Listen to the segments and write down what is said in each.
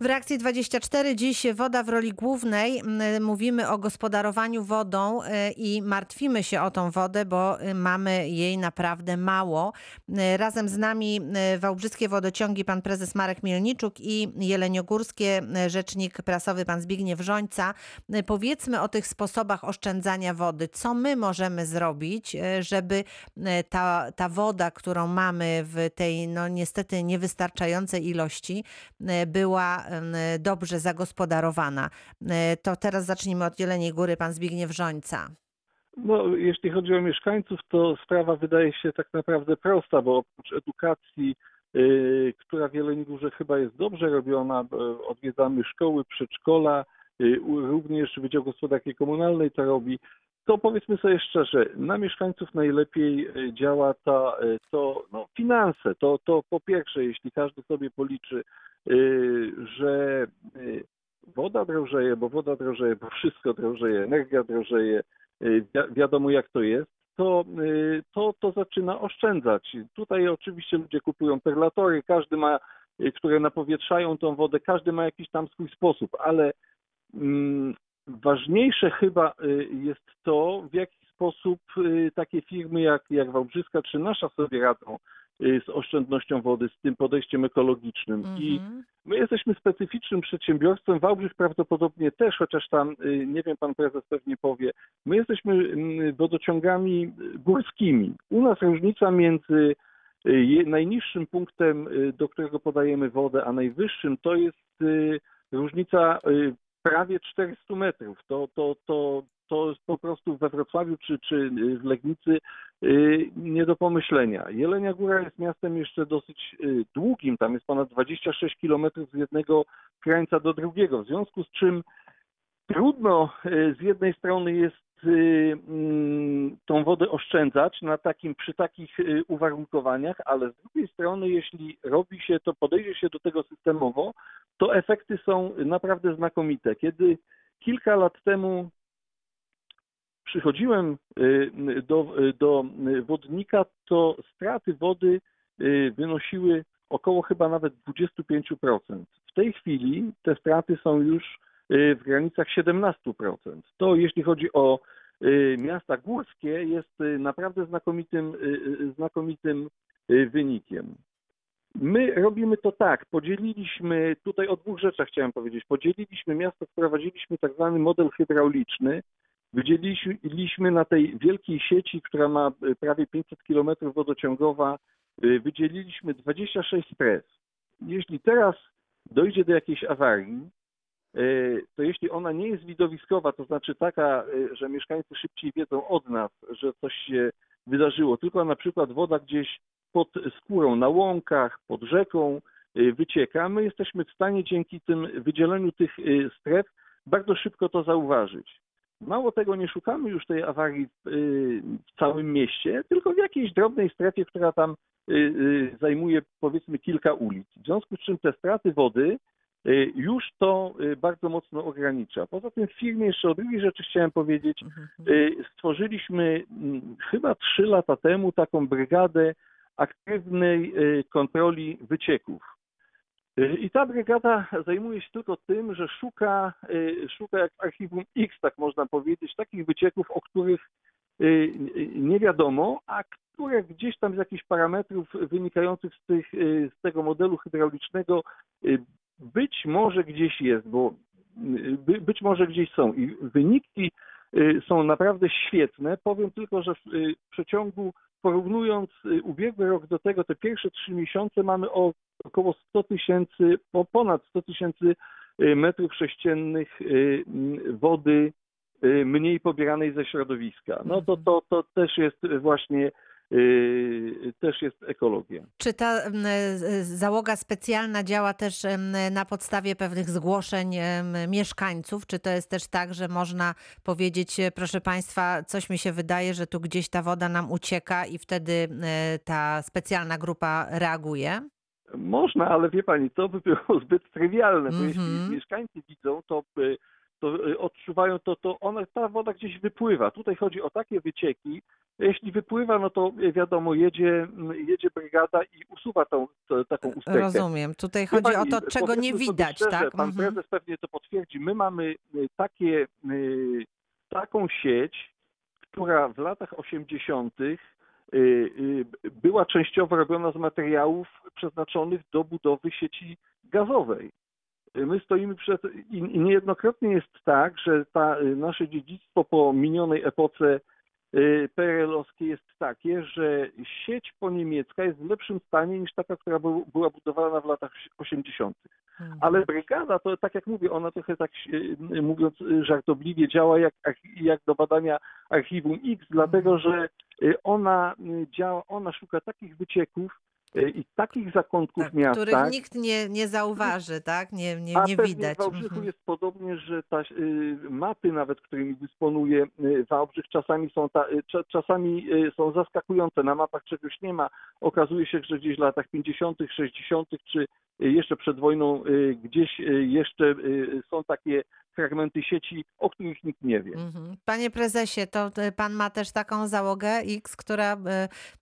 W reakcji 24 dziś woda w roli głównej. Mówimy o gospodarowaniu wodą y, i martwimy się o tą wodę, bo y, mamy jej naprawdę mało. Razem z nami y, Wałbrzyskie Wodociągi, pan prezes Marek Mielniczuk i Jeleniogórskie rzecznik prasowy pan Zbigniew Żońca. Powiedzmy o tych sposobach oszczędzania wody. Co my możemy zrobić, żeby ta, ta woda, którą mamy w tej no niestety niewystarczającej ilości, była dobrze zagospodarowana. Y, To teraz zacznijmy od Jeleniej Góry, pan Zbigniew Żońca. No, jeśli chodzi o mieszkańców, to sprawa wydaje się tak naprawdę prosta, bo oprócz edukacji, y, która w Jeleniej Górze chyba jest dobrze robiona, odwiedzamy szkoły, przedszkola, y, również Wydział Gospodarki Komunalnej to robi, to powiedzmy sobie szczerze, na mieszkańców najlepiej y, działa ta, to no, finanse. To, to po pierwsze, jeśli każdy sobie policzy, że y, woda drożeje, bo woda drożeje, bo wszystko drożeje, energia drożeje, y, wi- wiadomo jak to jest, to, y, to, to zaczyna oszczędzać. Tutaj oczywiście ludzie kupują perlatory, każdy ma, y, które napowietrzają tą wodę, każdy ma jakiś tam swój sposób, ale mm, ważniejsze chyba y, jest to, w jaki sposób y, takie firmy jak, jak Wałbrzyska czy nasza sobie radzą y, z oszczędnością wody, z tym podejściem ekologicznym. I Mhm. My jesteśmy specyficznym przedsiębiorstwem, Wałbrzych prawdopodobnie też, chociaż tam, y, nie wiem, pan prezes pewnie powie, my jesteśmy mm, wodociągami górskimi. U nas różnica między y, najniższym punktem, y, do którego podajemy wodę, a najwyższym, to jest y, różnica y, prawie 400 metrów. To, to, to, to jest po prostu we Wrocławiu czy, czy w Legnicy y, nie do pomyślenia. Jelenia Góra jest miastem jeszcze dosyć y, długim, tam jest ponad 26 kilometrów z jednego krańca do drugiego, w związku z czym trudno y, z jednej strony jest mm, tą wodę oszczędzać na takim, przy takich uwarunkowaniach, ale z drugiej strony, jeśli robi się to, podejdzie się do tego systemowo, to efekty są naprawdę znakomite. Kiedy kilka lat temu przychodziłem y, do, do wodnika, to straty wody y, wynosiły około chyba nawet 25%. W tej chwili te straty są już y, w granicach 17%. To jeśli chodzi o miasta górskie jest naprawdę znakomitym, znakomitym wynikiem. My robimy to tak, podzieliliśmy, tutaj o dwóch rzeczach chciałem powiedzieć, podzieliliśmy miasto, wprowadziliśmy tak zwany model hydrauliczny, wydzieliliśmy na tej wielkiej sieci, która ma y, prawie 500 km wodociągowa, y, wydzieliliśmy 26 stref. Jeśli teraz dojdzie do jakiejś awarii, y, to jeśli ona nie jest widowiskowa, to znaczy taka, że mieszkańcy szybciej wiedzą od nas, że coś się wydarzyło, tylko na przykład woda gdzieś pod skórą, na łąkach, pod rzeką y, wycieka, my jesteśmy w stanie dzięki tym wydzieleniu tych y, stref bardzo szybko to zauważyć. Mało tego, nie szukamy już tej awarii y, w całym mieście, tylko w jakiejś drobnej strefie, która tam zajmuje powiedzmy kilka ulic. W związku z czym te straty wody już to y, bardzo mocno ogranicza. Poza tym w firmie jeszcze o drugiej rzeczy chciałem powiedzieć, Mhm. y, stworzyliśmy mm, chyba trzy lata temu taką brygadę aktywnej y, kontroli wycieków. Y, I ta brygada zajmuje się tylko tym, że szuka, y, szuka jak w archiwum X, tak można powiedzieć, takich wycieków, o których y, y, nie wiadomo, a które gdzieś tam z jakichś parametrów wynikających z, tych, y, z tego modelu hydraulicznego y, być może gdzieś jest, bo y, by, być może gdzieś są. I wyniki y, są naprawdę świetne. Powiem tylko, że w, y, przeciągu, porównując ubiegły rok do tego, te pierwsze trzy miesiące mamy około 100 tysięcy, po ponad 100 tysięcy metrów sześciennych wody mniej pobieranej ze środowiska. No to, to, to też jest właśnie też jest ekologia. Czy ta m, z- załoga specjalna działa też em, na podstawie pewnych zgłoszeń em, mieszkańców? Czy to jest też tak, że można powiedzieć, e, proszę Państwa, coś mi się wydaje, że tu gdzieś ta woda nam ucieka i wtedy e, ta specjalna grupa reaguje? Można, ale wie pani, to by było zbyt trywialne, bo Mhm. jeśli mieszkańcy widzą, to, y, to y, odczuwają to, to ona, ta woda gdzieś wypływa. Tutaj chodzi o takie wycieki, Jeśli wypływa, no to wiadomo, jedzie, jedzie brygada i usuwa tą, tą taką usterkę. Rozumiem. Tutaj chodzi o to, czego nie widać, szczerze, tak? Pan Mhm. prezes pewnie to potwierdzi. My mamy y, takie, y, taką sieć, która w latach 80. była częściowo robiona z materiałów przeznaczonych do budowy sieci gazowej. Y, My stoimy przed i niejednokrotnie jest tak, że ta, y, nasze dziedzictwo po minionej epoce y, PRL-owskiej jest takie, że sieć poniemiecka jest w lepszym stanie niż taka, która był- była budowana w latach 80. Mhm. Ale brygada, to tak jak mówię, ona trochę tak mówiąc żartobliwie działa jak, jak do badania archiwum X, dlatego że y, ona działa, ona szuka takich wycieków i takich zakątków Tak, miasta, których nikt nie, nie zauważy, tak? Nie, nie, a nie pewnie widać. w Wałbrzychu Mhm. jest podobnie, że ta, y, mapy nawet, którymi dysponuje y, Wałbrzych, czasami są, ta, y, cza- czasami y, są zaskakujące. Na mapach czegoś nie ma. Okazuje się, że gdzieś w latach 50., 60., czy y, jeszcze przed wojną y, gdzieś y, jeszcze y, są takie fragmenty sieci, o których nikt nie wie. Mhm. Panie prezesie, to y, pan ma też taką załogę X, która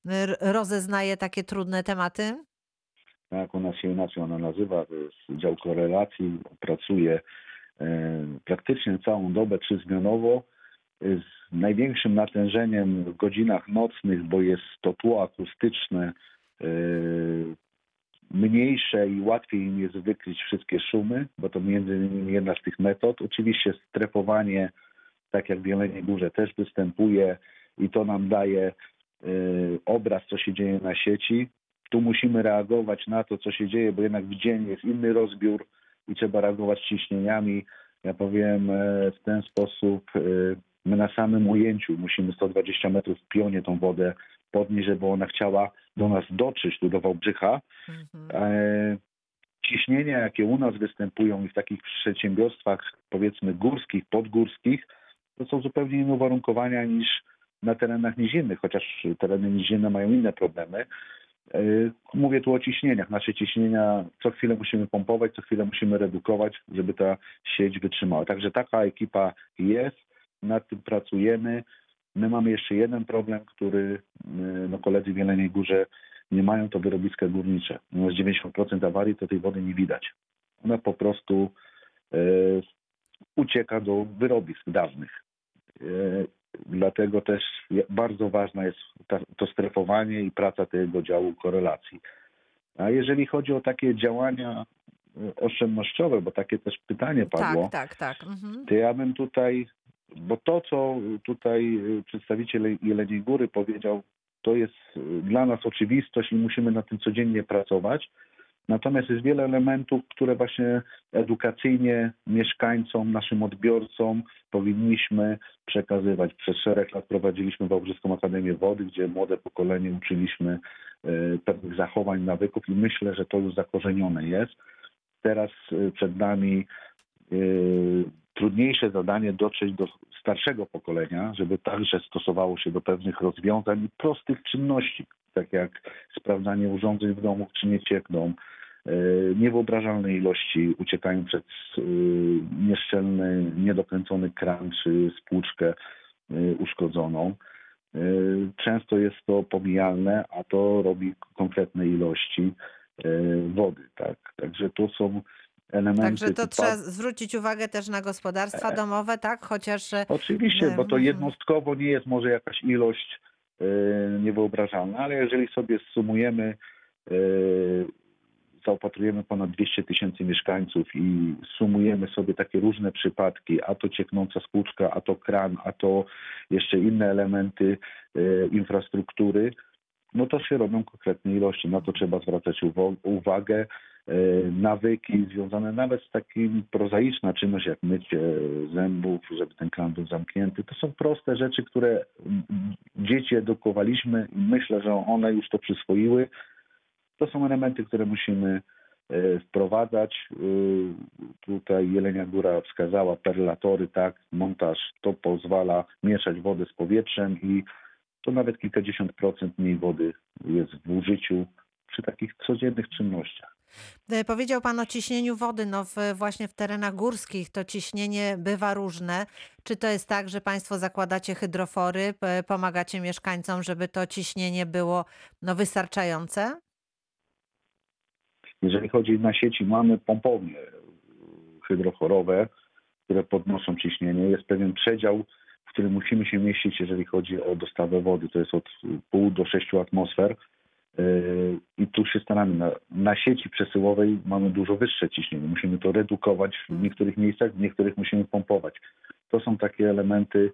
r- rozeznaje takie trudne tematy? tak, u nas się inaczej ona nazywa, to jest dział korelacji, pracuje e, praktycznie całą dobę trzyzmianowo e, z największym natężeniem w godzinach nocnych, bo jest to tło akustyczne e, mniejsze i łatwiej im jest wykryć wszystkie szumy, bo to między innymi jedna z tych metod. Oczywiście strefowanie, tak jak w Jeleniej Górze, też występuje i to nam daje e, obraz, co się dzieje na sieci. Tu musimy reagować na to, co się dzieje, bo jednak w dzień jest inny rozbiór i trzeba reagować ciśnieniami. Ja powiem e, w ten sposób, e, my na samym ujęciu musimy 120 metrów w pionie tą wodę podnieść, żeby ona chciała do nas dotrzeć, tu do Wałbrzycha. Mhm. E, ciśnienia, jakie u nas występują i w takich przedsiębiorstwach, powiedzmy, górskich, podgórskich, to są zupełnie inne uwarunkowania niż na terenach nizinnych, chociaż tereny nizinne mają inne problemy. E, Mówię tu o ciśnieniach. Nasze ciśnienia co chwilę musimy pompować, co chwilę musimy redukować, żeby ta sieć wytrzymała. Także taka ekipa jest, nad tym pracujemy. My mamy jeszcze jeden problem, który e, no, koledzy w Jeleniej Górze nie mają, to wyrobiska górnicze. Nas 90% awarii to tej wody nie widać. Ona po prostu e, ucieka do wyrobisk dawnych. E, dlatego też bardzo ważna jest ta, to strefowanie i praca tego działu korelacji. A jeżeli chodzi o takie działania oszczędnościowe, bo takie też pytanie padło, Tak, tak, tak. Mhm. to ja bym tutaj, bo to, co tutaj y, przedstawiciel Jeleniej Góry powiedział, to jest y, dla nas oczywistość i musimy na tym codziennie pracować. Natomiast jest wiele elementów, które właśnie edukacyjnie mieszkańcom, naszym odbiorcom powinniśmy przekazywać. Przez szereg lat prowadziliśmy Wałbrzyską Akademię Wody, gdzie młode pokolenie uczyliśmy y, pewnych zachowań, nawyków i myślę, że to już zakorzenione jest. Teraz przed nami trudniejsze zadanie dotrzeć do starszego pokolenia, żeby także stosowało się do pewnych rozwiązań i prostych czynności, tak jak sprawdzanie urządzeń w domu, czy nie ciekną, y, niewyobrażalne ilości uciekają przez y, nieszczelny, niedokręcony kran czy spłuczkę y, uszkodzoną. Często jest to pomijalne, a to robi konkretne ilości wody. Tak? Także to są elementy. Także to trzeba zwrócić uwagę też na gospodarstwa domowe, tak? Chociaż e, Oczywiście, bo to jednostkowo nie jest może jakaś ilość e, niewyobrażalna, ale jeżeli sobie sumujemy, e, zaopatrujemy ponad 200 tysięcy mieszkańców i sumujemy sobie takie różne przypadki, a to cieknąca spłuczka, a to kran, a to jeszcze inne elementy e, infrastruktury, no to się robią konkretne ilości. Na to trzeba zwracać uwagę. E, Nawyki związane nawet z takim prozaiczna czynność jak mycie zębów, żeby ten kran był zamknięty. To są proste rzeczy, które mm, dzieci edukowaliśmy i myślę, że one już to przyswoiły. To są elementy, które musimy e, wprowadzać. E, Tutaj Jelenia Góra wskazała perlatory, tak, montaż, to pozwala mieszać wodę z powietrzem i to nawet kilkadziesiąt procent mniej wody jest w użyciu przy takich codziennych czynnościach. E, Powiedział Pan o ciśnieniu wody. No w, właśnie w terenach górskich to ciśnienie bywa różne. Czy to jest tak, że Państwo zakładacie hydrofory, pomagacie mieszkańcom, żeby to ciśnienie było no, wystarczające? Jeżeli chodzi na sieci, mamy pompownie hydrochorowe, które podnoszą ciśnienie. Jest pewien przedział, w którym musimy się mieścić, jeżeli chodzi o dostawę wody. To jest od pół do 6 atmosfer. Yy, I tu się staramy. Na, na sieci przesyłowej mamy dużo wyższe ciśnienie. Musimy to redukować w niektórych miejscach, w niektórych musimy pompować. To są takie elementy,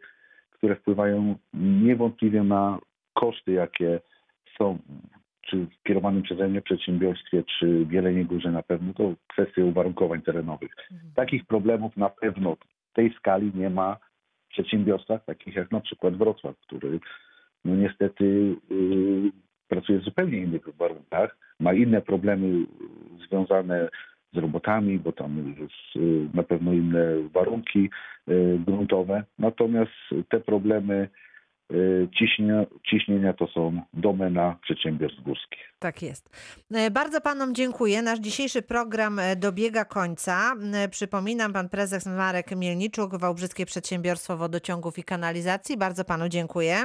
które wpływają niewątpliwie na koszty, jakie są czy w kierowanym przeze mnie przedsiębiorstwie, czy w Jeleniej Górze na pewno, to kwestie uwarunkowań terenowych. Takich problemów na pewno w tej skali nie ma w przedsiębiorstwach, takich jak na przykład Wrocław, który no niestety yy, pracuje w zupełnie innych warunkach, ma inne problemy związane z robotami, bo tam jest yy, na pewno inne warunki yy, gruntowe. Natomiast te problemy yy, ciśnienia, ciśnienia to są domena przedsiębiorstw górskich. Tak jest. E, Bardzo panom dziękuję. Nasz dzisiejszy program e, dobiega końca. E, Przypominam, pan prezes Marek Mielniczuk, Wałbrzyskie Przedsiębiorstwo Wodociągów i Kanalizacji. Bardzo panu dziękuję.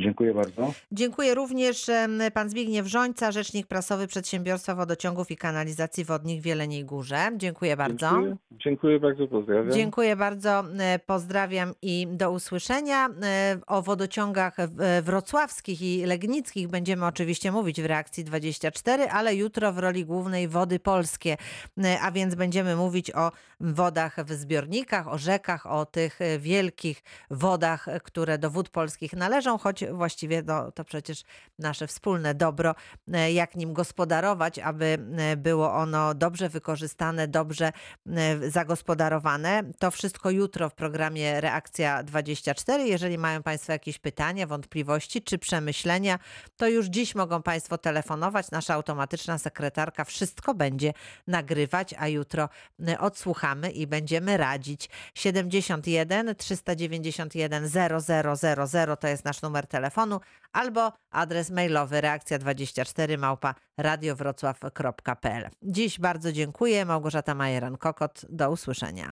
Dziękuję bardzo. Dziękuję również pan Zbigniew Żońca, rzecznik prasowy Przedsiębiorstwa Wodociągów i Kanalizacji Wodnych w Jeleniej Górze. Dziękuję bardzo. Dziękuję, dziękuję bardzo, pozdrawiam. Dziękuję bardzo, e, pozdrawiam i do usłyszenia. E, O wodociągach w- wrocławskich i legnickich będziemy oczywiście mówić w reakcji 24, ale jutro w roli głównej Wody Polskie, E, a więc będziemy mówić o wodach w zbiornikach, o rzekach, o tych e, wielkich wodach, e, które do wód polskich należą, choć właściwie no, to przecież nasze wspólne dobro, e, jak nim gospodarować, aby e, było ono dobrze wykorzystane, dobrze e, zagospodarowane. To wszystko jutro w programie Reakcja 24. Jeżeli mają Państwo jakieś pytania, wątpliwości czy przemyślenia, to już dziś mogą Państwo telefonować. Nasza automatyczna sekretarka wszystko będzie nagrywać, a jutro odsłuchamy i będziemy radzić. 71 391 0000 to jest nasz numer telefonu albo adres mailowy reakcja24 małpa radiowrocław.pl. Dziś bardzo dziękuję. Małgorzata Majeran-Kokot. Do usłyszenia.